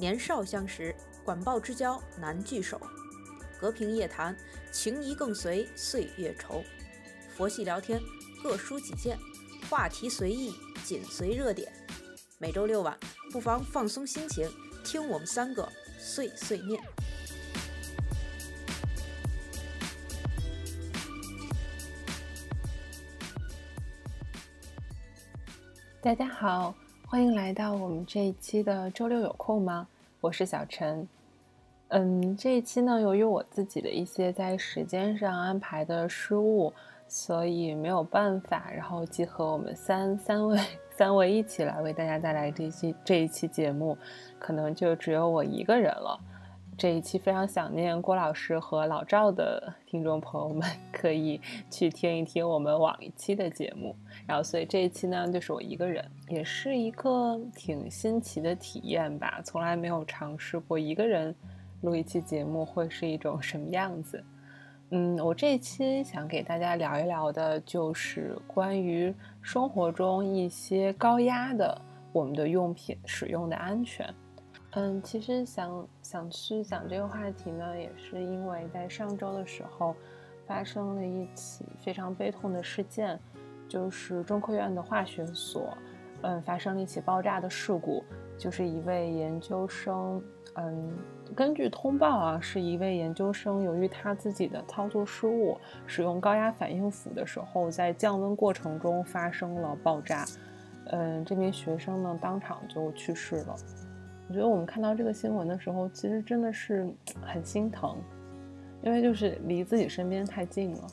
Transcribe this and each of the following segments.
年少相识，管鲍之交难聚首。隔屏夜谈，情谊更随岁月稠。佛系聊天，各抒己见，话题随意，紧随热点。每周六晚，不妨放松心情，听我们三个碎碎念。大家好，欢迎来到我们这一期的周六有空吗？我是小陈。嗯，这一期呢，由于我自己的一些在时间上安排的失误，所以没有办法，然后集合我们三三位 三位一起来为大家带来这期这一期节目，可能就只有我一个人了。这一期非常想念郭老师和老赵的听众朋友们，可以去听一听我们往一期的节目。然后，所以这一期呢，就是我一个人，也是一个挺新奇的体验吧。从来没有尝试过一个人录一期节目会是一种什么样子。嗯，我这一期想给大家聊一聊的，就是关于生活中一些高压的我们的用品使用的安全。嗯，其实想想去讲这个话题呢，也是因为在上周的时候，发生了一起非常悲痛的事件，就是中科院的化学所，嗯，发生了一起爆炸的事故，就是一位研究生，嗯，根据通报啊，是一位研究生由于他自己的操作失误，使用高压反应釜的时候，在降温过程中发生了爆炸，嗯，这名学生呢当场就去世了。我觉得我们看到这个新闻的时候，其实真的是很心疼，因为就是离自己身边太近了。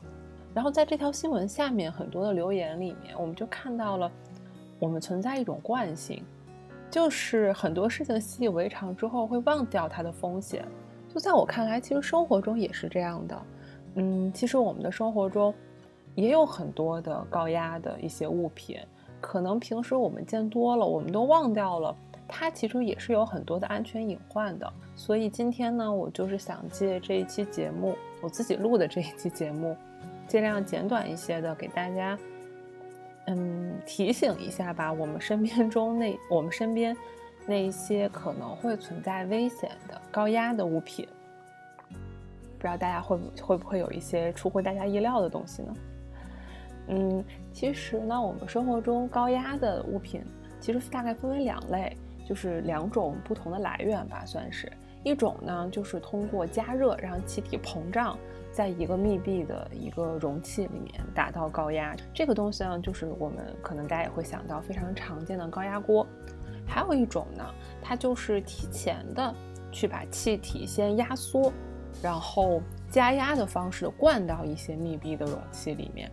然后在这条新闻下面很多的留言里面，我们就看到了我们存在一种惯性，就是很多事情习以为常之后会忘掉它的风险。就在我看来，其实生活中也是这样的。嗯，其实我们的生活中也有很多的高压的一些物品，可能平时我们见多了，我们都忘掉了。它其实也是有很多的安全隐患的，所以今天呢，我就是想借这一期节目，我自己录的这一期节目，尽量简短一些的给大家，嗯，提醒一下吧，我们身边中那我们身边那一些可能会存在危险的高压的物品，不知道大家会不会不会有一些出乎大家意料的东西呢？嗯，其实呢，我们生活中高压的物品其实大概分为两类。就是两种不同的来源吧，算是一种呢，就是通过加热让气体膨胀，在一个密闭的一个容器里面达到高压。这个东西呢，就是我们可能大家也会想到非常常见的高压锅。还有一种呢，它就是提前的去把气体先压缩，然后加压的方式灌到一些密闭的容器里面，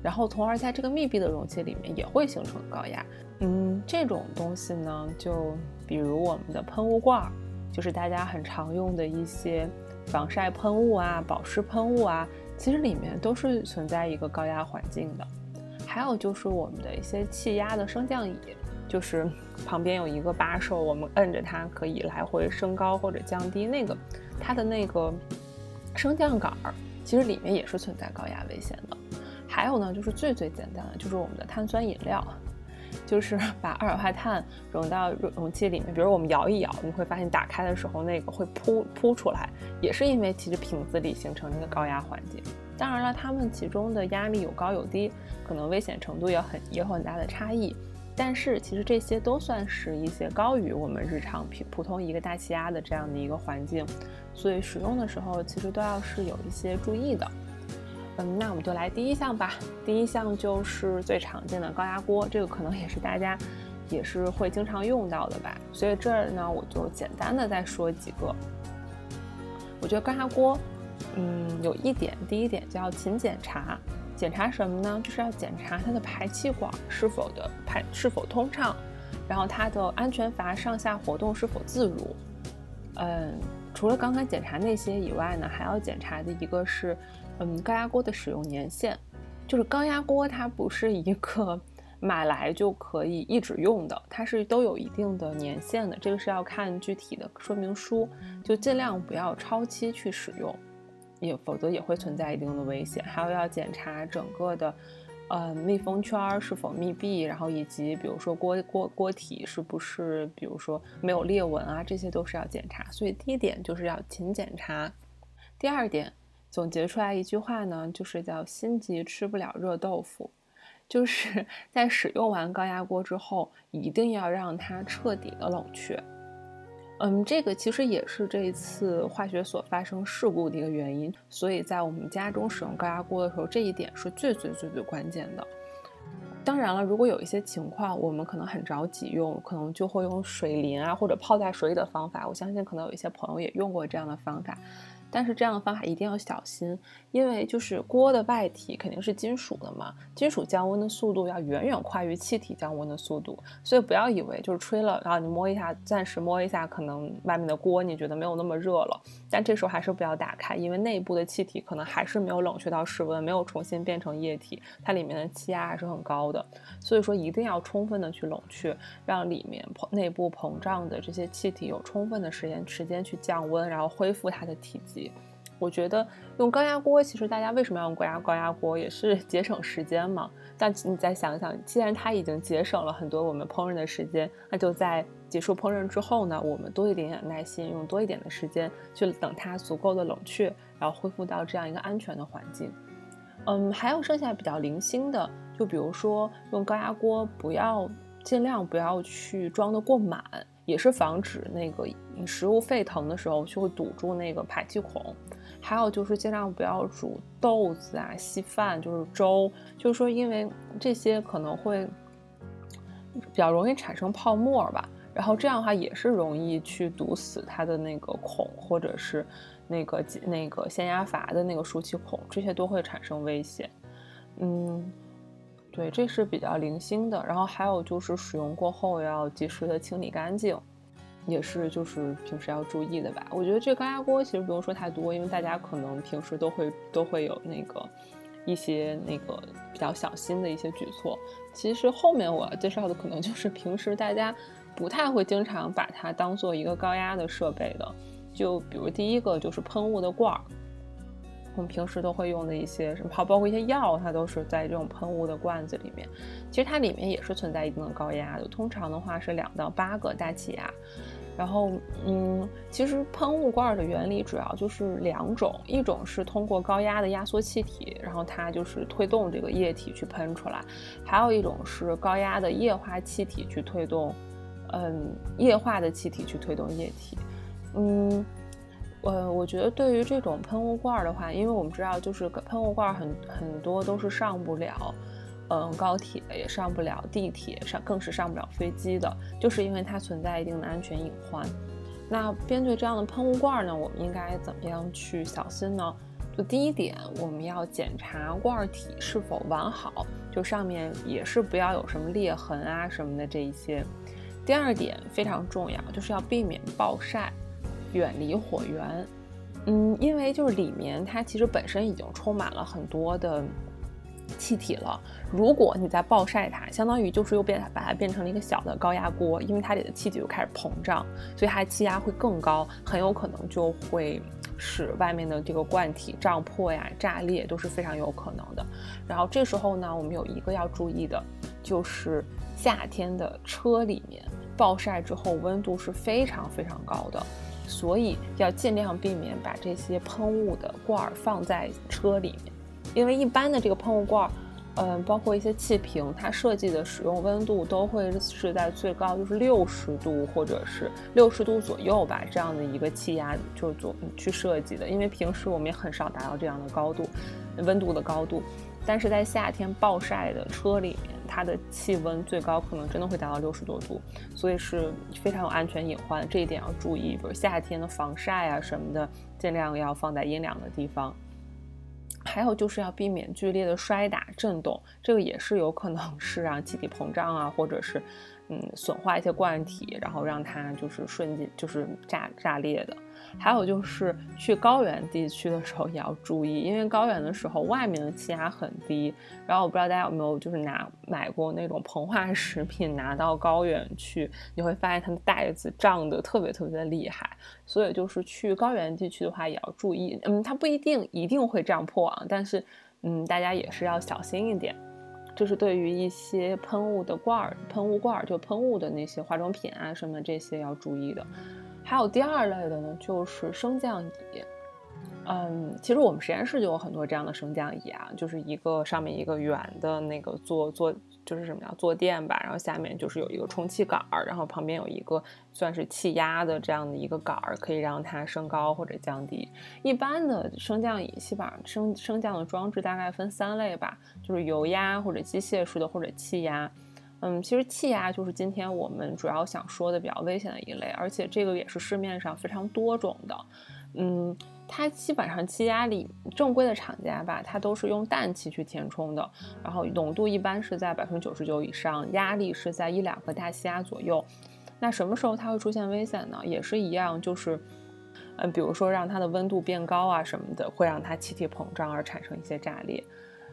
然后从而在这个密闭的容器里面也会形成高压。嗯，这种东西呢，就比如我们的喷雾罐儿，就是大家很常用的一些防晒喷雾啊、保湿喷雾啊，其实里面都是存在一个高压环境的。还有就是我们的一些气压的升降椅，就是旁边有一个把手，我们摁着它可以来回升高或者降低，那个它的那个升降杆儿，其实里面也是存在高压危险的。还有呢，就是最最简单的，就是我们的碳酸饮料。就是 把二氧化碳融到容器里面，比如我们摇一摇，你会发现打开的时候那个会扑扑出来，也是因为其实瓶子里形成一个高压环境。当然了，它们其中的压力有高有低，可能危险程度也很也有很大的差异。但是其实这些都算是一些高于我们日常普普通一个大气压的这样的一个环境，所以使用的时候其实都要是有一些注意的。嗯，那我们就来第一项吧。第一项就是最常见的高压锅，这个可能也是大家也是会经常用到的吧。所以这儿呢，我就简单的再说几个。我觉得高压锅，嗯，有一点，第一点叫勤检查。检查什么呢？就是要检查它的排气管是否的排是否通畅，然后它的安全阀上下活动是否自如。嗯，除了刚刚检查那些以外呢，还要检查的一个是。嗯，高压锅的使用年限，就是高压锅它不是一个买来就可以一直用的，它是都有一定的年限的。这个是要看具体的说明书，就尽量不要超期去使用，也否则也会存在一定的危险。还有要检查整个的，呃，密封圈是否密闭，然后以及比如说锅锅锅体是不是，比如说没有裂纹啊，这些都是要检查。所以第一点就是要勤检查。第二点总结出来一句话呢，就是叫心急吃不了热豆腐，就是在使用完高压锅之后，一定要让它彻底的冷却。嗯，这个其实也是这一次化学所发生事故的一个原因，所以在我们家中使用高压锅的时候，这一点是最最最最关键的。当然了，如果有一些情况我们可能很着急用，可能就会用水淋啊或者泡在水里的方法。我相信可能有一些朋友也用过这样的方法。但是这样的方法一定要小心，因为就是锅的外体肯定是金属的嘛，金属降温的速度要远远快于气体降温的速度，所以不要以为就是吹了，然后你摸一下，暂时摸一下，可能外面的锅你觉得没有那么热了，但这时候还是不要打开，因为内部的气体可能还是没有冷却到室温，没有重新变成液体，它里面的气压还是很高的，所以说一定要充分的去冷却，让里面膨内部膨胀的这些气体有充分的时间时间去降温，然后恢复它的体积。我觉得用高压锅，其实大家为什么要用高压高压锅，也是节省时间嘛。但你再想想，既然它已经节省了很多我们烹饪的时间，那就在结束烹饪之后呢，我们多一点点耐心，用多一点的时间去等它足够的冷却，然后恢复到这样一个安全的环境。嗯，还有剩下比较零星的，就比如说用高压锅，不要尽量不要去装的过满。也是防止那个食物沸腾的时候就会堵住那个排气孔，还有就是尽量不要煮豆子啊、稀饭，就是粥，就是说因为这些可能会比较容易产生泡沫吧，然后这样的话也是容易去堵死它的那个孔，或者是那个那个限压阀的那个输气孔，这些都会产生危险。嗯。对，这是比较零星的。然后还有就是使用过后要及时的清理干净，也是就是平时要注意的吧。我觉得这高压锅其实不用说太多，因为大家可能平时都会都会有那个一些那个比较小心的一些举措。其实后面我要介绍的可能就是平时大家不太会经常把它当做一个高压的设备的，就比如第一个就是喷雾的罐儿。我们平时都会用的一些什么，包括一些药，它都是在这种喷雾的罐子里面。其实它里面也是存在一定的高压的，通常的话是两到八个大气压。然后，嗯，其实喷雾罐的原理主要就是两种，一种是通过高压的压缩气体，然后它就是推动这个液体去喷出来；还有一种是高压的液化气体去推动，嗯，液化的气体去推动液体，嗯。呃，我觉得对于这种喷雾罐的话，因为我们知道，就是喷雾罐很很多都是上不了，嗯，高铁也上不了地铁上，更是上不了飞机的，就是因为它存在一定的安全隐患。那面对这样的喷雾罐呢，我们应该怎么样去小心呢？就第一点，我们要检查罐体是否完好，就上面也是不要有什么裂痕啊什么的这一些。第二点非常重要，就是要避免暴晒。远离火源，嗯，因为就是里面它其实本身已经充满了很多的气体了。如果你在暴晒它，相当于就是又变把它变成了一个小的高压锅，因为它里的气体又开始膨胀，所以它的气压会更高，很有可能就会使外面的这个罐体胀破呀、炸裂都是非常有可能的。然后这时候呢，我们有一个要注意的，就是夏天的车里面暴晒之后温度是非常非常高的。所以要尽量避免把这些喷雾的罐儿放在车里面，因为一般的这个喷雾罐儿，嗯，包括一些气瓶，它设计的使用温度都会是在最高就是六十度或者是六十度左右吧，这样的一个气压就做去设计的。因为平时我们也很少达到这样的高度温度的高度，但是在夏天暴晒的车里面。它的气温最高可能真的会达到六十多度，所以是非常有安全隐患，这一点要注意。比如夏天的防晒啊什么的，尽量要放在阴凉的地方。还有就是要避免剧烈的摔打、震动，这个也是有可能是让气体膨胀啊，或者是嗯损坏一些罐体，然后让它就是瞬间就是炸炸裂的。还有就是去高原地区的时候也要注意，因为高原的时候外面的气压很低。然后我不知道大家有没有就是拿买过那种膨化食品拿到高原去，你会发现它的袋子胀得特别特别的厉害。所以就是去高原地区的话也要注意，嗯，它不一定一定会胀破网，但是嗯大家也是要小心一点。这是对于一些喷雾的罐儿、喷雾罐儿，就喷雾的那些化妆品啊什么这些要注意的。还有第二类的呢，就是升降椅。嗯，其实我们实验室就有很多这样的升降椅啊，就是一个上面一个圆的那个坐坐，就是什么呀，坐垫吧，然后下面就是有一个充气杆儿，然后旁边有一个算是气压的这样的一个杆儿，可以让它升高或者降低。一般的升降椅基本上升升降的装置大概分三类吧，就是油压或者机械式的或者气压。嗯，其实气压就是今天我们主要想说的比较危险的一类，而且这个也是市面上非常多种的。嗯。它基本上气压里正规的厂家吧，它都是用氮气去填充的，然后浓度一般是在百分之九十九以上，压力是在一两个大气压左右。那什么时候它会出现危险呢？也是一样，就是，嗯，比如说让它的温度变高啊什么的，会让它气体膨胀而产生一些炸裂。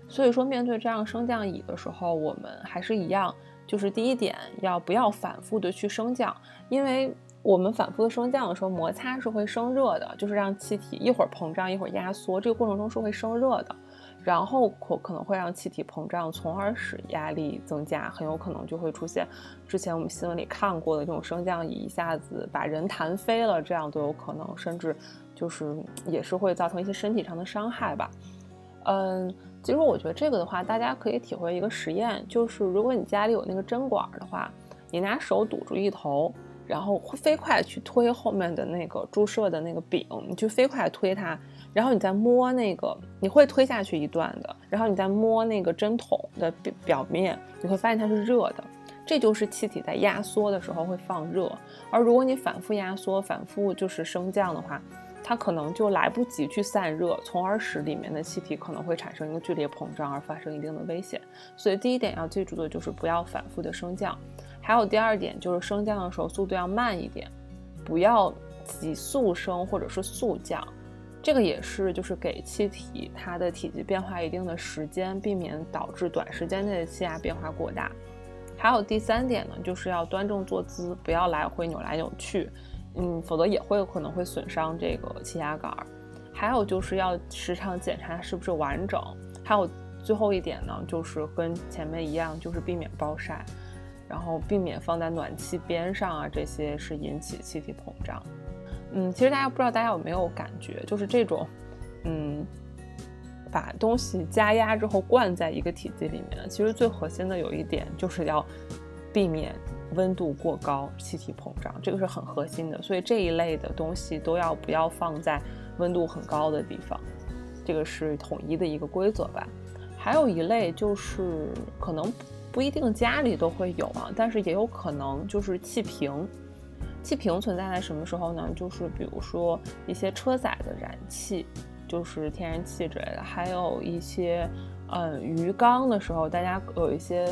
所以说，面对这样升降椅的时候，我们还是一样，就是第一点要不要反复的去升降，因为。我们反复的升降的时候，摩擦是会生热的，就是让气体一会儿膨胀一会儿压缩，这个过程中是会生热的，然后可可能会让气体膨胀，从而使压力增加，很有可能就会出现之前我们新闻里看过的这种升降椅一下子把人弹飞了，这样都有可能，甚至就是也是会造成一些身体上的伤害吧。嗯，其实我觉得这个的话，大家可以体会一个实验，就是如果你家里有那个针管的话，你拿手堵住一头。然后飞快去推后面的那个注射的那个柄，你去飞快推它，然后你再摸那个，你会推下去一段的，然后你再摸那个针筒的表表面，你会发现它是热的，这就是气体在压缩的时候会放热。而如果你反复压缩、反复就是升降的话，它可能就来不及去散热，从而使里面的气体可能会产生一个剧烈膨胀，而发生一定的危险。所以第一点要记住的就是不要反复的升降。还有第二点就是升降的时候速度要慢一点，不要急速升或者是速降，这个也是就是给气体它的体积变化一定的时间，避免导致短时间内的气压变化过大。还有第三点呢，就是要端正坐姿，不要来回扭来扭去，嗯，否则也会有可能会损伤这个气压杆。还有就是要时常检查是不是完整。还有最后一点呢，就是跟前面一样，就是避免暴晒。然后避免放在暖气边上啊，这些是引起气体膨胀。嗯，其实大家不知道大家有没有感觉，就是这种，嗯，把东西加压之后灌在一个体积里面，其实最核心的有一点就是要避免温度过高，气体膨胀，这个是很核心的。所以这一类的东西都要不要放在温度很高的地方，这个是统一的一个规则吧。还有一类就是可能。不一定家里都会有啊，但是也有可能就是气瓶。气瓶存在在什么时候呢？就是比如说一些车载的燃气，就是天然气之类的，还有一些嗯鱼缸的时候，大家有一些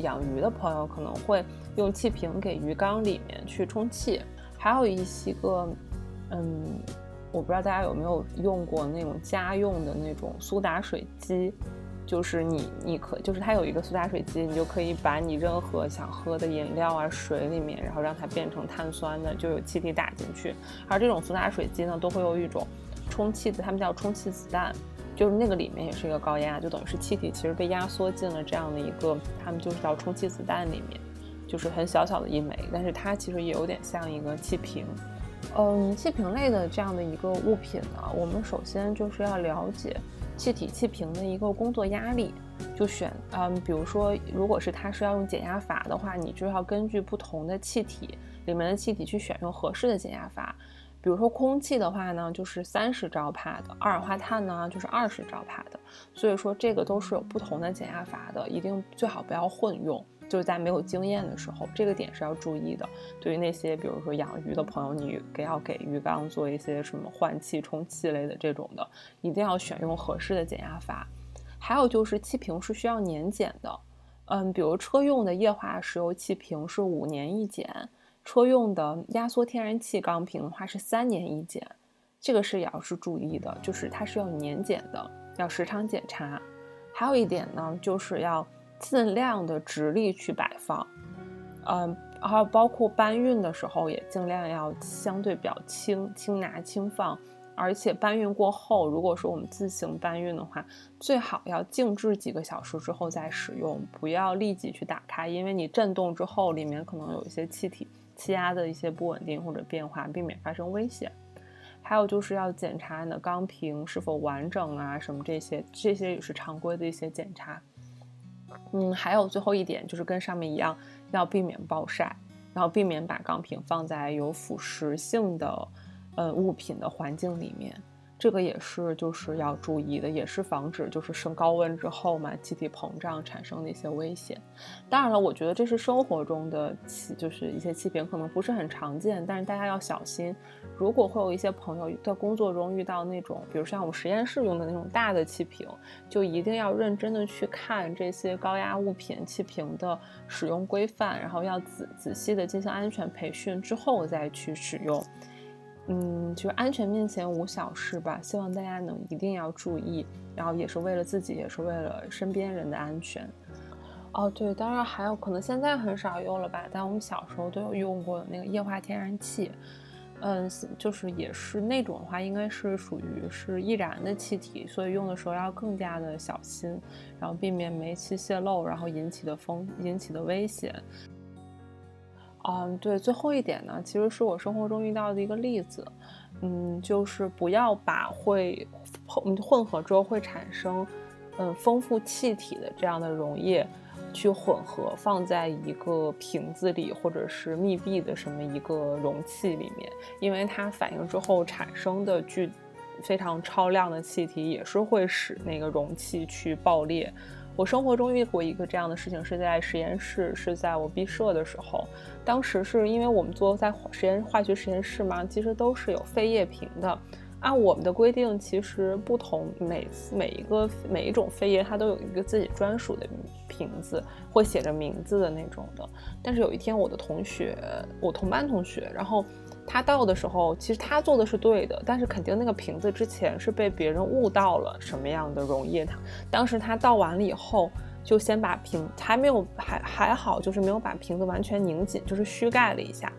养鱼的朋友可能会用气瓶给鱼缸里面去充气。还有一些个嗯，我不知道大家有没有用过那种家用的那种苏打水机。就是你，你可就是它有一个苏打水机，你就可以把你任何想喝的饮料啊水里面，然后让它变成碳酸的，就有气体打进去。而这种苏打水机呢，都会有一种充气的，他们叫充气子弹，就是那个里面也是一个高压，就等于是气体其实被压缩进了这样的一个，他们就是叫充气子弹里面，就是很小小的一枚，但是它其实也有点像一个气瓶。嗯，气瓶类的这样的一个物品呢，我们首先就是要了解。气体气瓶的一个工作压力，就选嗯，比如说，如果是它是要用减压阀的话，你就要根据不同的气体里面的气体去选用合适的减压阀。比如说空气的话呢，就是三十兆帕的；二氧化碳呢，就是二十兆帕的。所以说这个都是有不同的减压阀的，一定最好不要混用。就是在没有经验的时候，这个点是要注意的。对于那些比如说养鱼的朋友，你给要给鱼缸做一些什么换气、充气类的这种的，一定要选用合适的减压阀。还有就是气瓶是需要年检的，嗯，比如车用的液化石油气瓶是五年一检，车用的压缩天然气钢瓶的话是三年一检，这个是也要是注意的，就是它是要年检的，要时常检查。还有一点呢，就是要。尽量的直立去摆放，嗯，还有包括搬运的时候也尽量要相对比较轻轻拿轻放，而且搬运过后，如果说我们自行搬运的话，最好要静置几个小时之后再使用，不要立即去打开，因为你震动之后，里面可能有一些气体、气压的一些不稳定或者变化，避免发生危险。还有就是要检查你的钢瓶是否完整啊，什么这些，这些也是常规的一些检查。嗯，还有最后一点就是跟上面一样，要避免暴晒，然后避免把钢瓶放在有腐蚀性的。呃，物品的环境里面，这个也是就是要注意的，也是防止就是升高温之后嘛，气体膨胀产生的一些危险。当然了，我觉得这是生活中的气，就是一些气瓶可能不是很常见，但是大家要小心。如果会有一些朋友在工作中遇到那种，比如像我们实验室用的那种大的气瓶，就一定要认真的去看这些高压物品气瓶的使用规范，然后要仔仔细的进行安全培训之后再去使用。嗯，就是安全面前无小事吧，希望大家能一定要注意，然后也是为了自己，也是为了身边人的安全。哦，对，当然还有可能现在很少用了吧，但我们小时候都有用过的那个液化天然气，嗯，就是也是那种的话，应该是属于是易燃的气体，所以用的时候要更加的小心，然后避免煤气泄漏，然后引起的风引起的危险。嗯，对，最后一点呢，其实是我生活中遇到的一个例子，嗯，就是不要把会混混合之后会产生嗯丰富气体的这样的溶液去混合放在一个瓶子里或者是密闭的什么一个容器里面，因为它反应之后产生的巨非常超量的气体也是会使那个容器去爆裂。我生活中遇过一个这样的事情，是在实验室，是在我毕设的时候。当时是因为我们做在实验化学实验室嘛，其实都是有废液瓶的。按我们的规定，其实不同每次每一个每一种废液，它都有一个自己专属的瓶子，会写着名字的那种的。但是有一天，我的同学，我同班同学，然后。他倒的时候，其实他做的是对的，但是肯定那个瓶子之前是被别人误倒了什么样的溶液。他当时他倒完了以后，就先把瓶还没有还还好，就是没有把瓶子完全拧紧，就是虚盖了一下，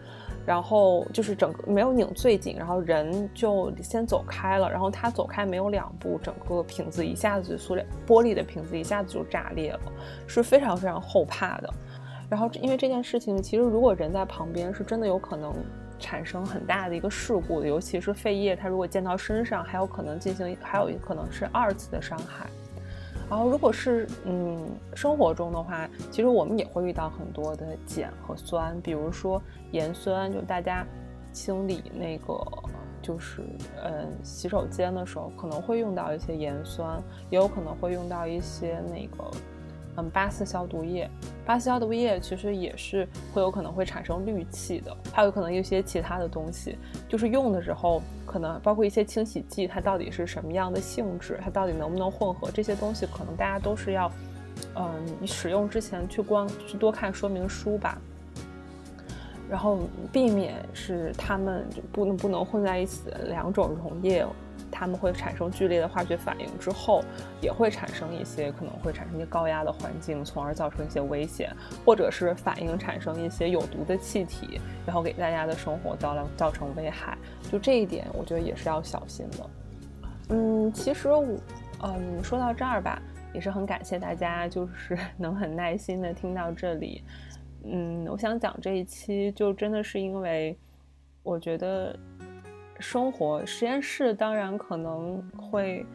然后就是整个没有拧最紧，然后人就先走开了。然后他走开没有两步，整个瓶子一下子塑料玻璃的瓶子一下子就炸裂了，是非常非常后怕的。然后因为这件事情，其实如果人在旁边，是真的有可能。产生很大的一个事故，尤其是废液，它如果溅到身上，还有可能进行，还有可能是二次的伤害。然后，如果是嗯生活中的话，其实我们也会遇到很多的碱和酸，比如说盐酸，就大家清理那个就是嗯洗手间的时候，可能会用到一些盐酸，也有可能会用到一些那个。嗯，八四消毒液，八四消毒液其实也是会有可能会产生氯气的，还有可能一些其他的东西，就是用的时候可能包括一些清洗剂，它到底是什么样的性质，它到底能不能混合这些东西，可能大家都是要，嗯，你使用之前去光去多看说明书吧，然后避免是它们就不能不能混在一起的两种溶液。它们会产生剧烈的化学反应之后，也会产生一些可能会产生一些高压的环境，从而造成一些危险，或者是反应产生一些有毒的气体，然后给大家的生活造成造成危害。就这一点，我觉得也是要小心的。嗯，其实我，嗯，说到这儿吧，也是很感谢大家，就是能很耐心的听到这里。嗯，我想讲这一期，就真的是因为我觉得。生活实验室当然可能会，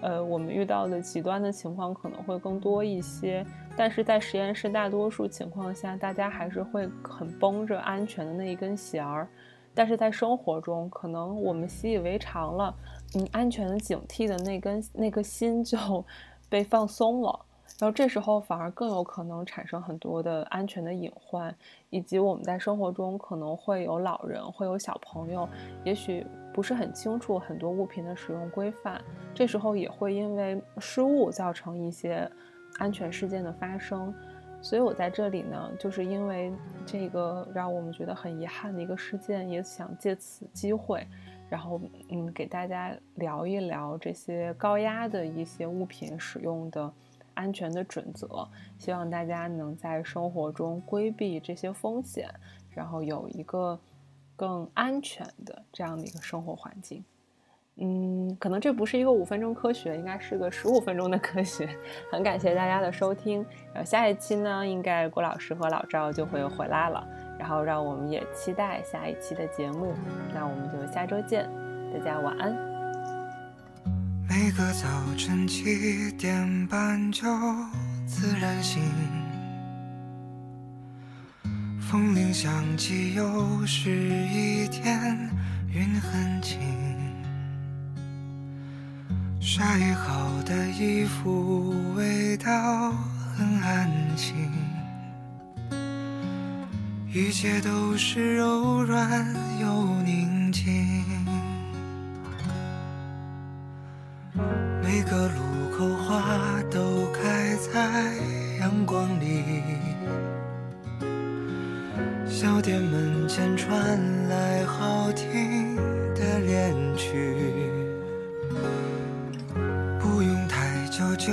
呃，我们遇到的极端的情况可能会更多一些，但是在实验室大多数情况下，大家还是会很绷着安全的那一根弦儿，但是在生活中，可能我们习以为常了，嗯，安全的警惕的那根那颗心就 被放松了。然后这时候反而更有可能产生很多的安全的隐患，以及我们在生活中可能会有老人，会有小朋友，也许不是很清楚很多物品的使用规范，这时候也会因为失误造成一些安全事件的发生。所以我在这里呢，就是因为这个让我们觉得很遗憾的一个事件，也想借此机会，然后嗯，给大家聊一聊这些高压的一些物品使用的。安全的准则，希望大家能在生活中规避这些风险，然后有一个更安全的这样的一个生活环境。嗯，可能这不是一个五分钟科学，应该是个十五分钟的科学。很感谢大家的收听，然后下一期呢，应该郭老师和老赵就会回来了，然后让我们也期待下一期的节目。那我们就下周见，大家晚安。每个早晨七点半就自然醒，风铃响起，又是一天，云很轻。晒好的衣服，味道很安心，一切都是柔软又宁静。个路口花都开在阳光里，小店门前传来好听的恋曲。不用太久就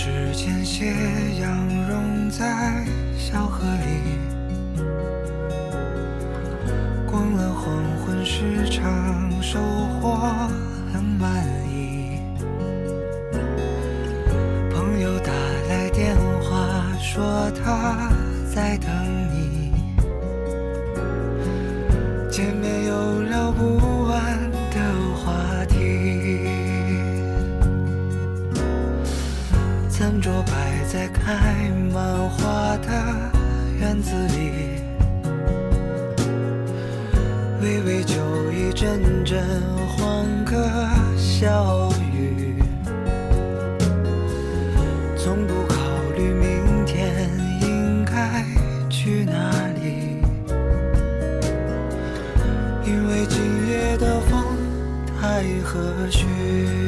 指尖，斜阳融在小河里。逛了黄昏市场，收获很满意。朋友打来电话，说他在等你。开满花的院子里，微微酒意，阵阵欢歌笑语，从不考虑明天应该去哪里，因为今夜的风太和煦。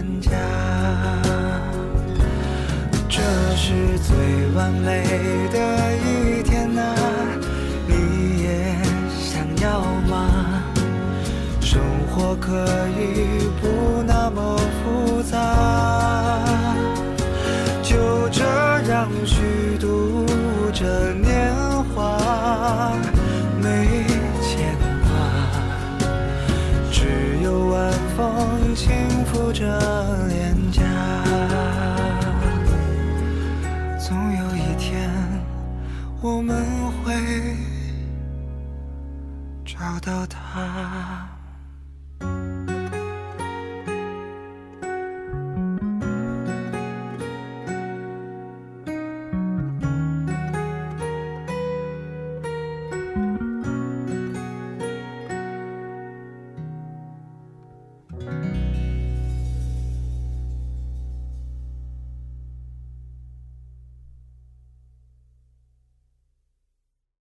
最完美的一天啊，你也想要吗？生活可以不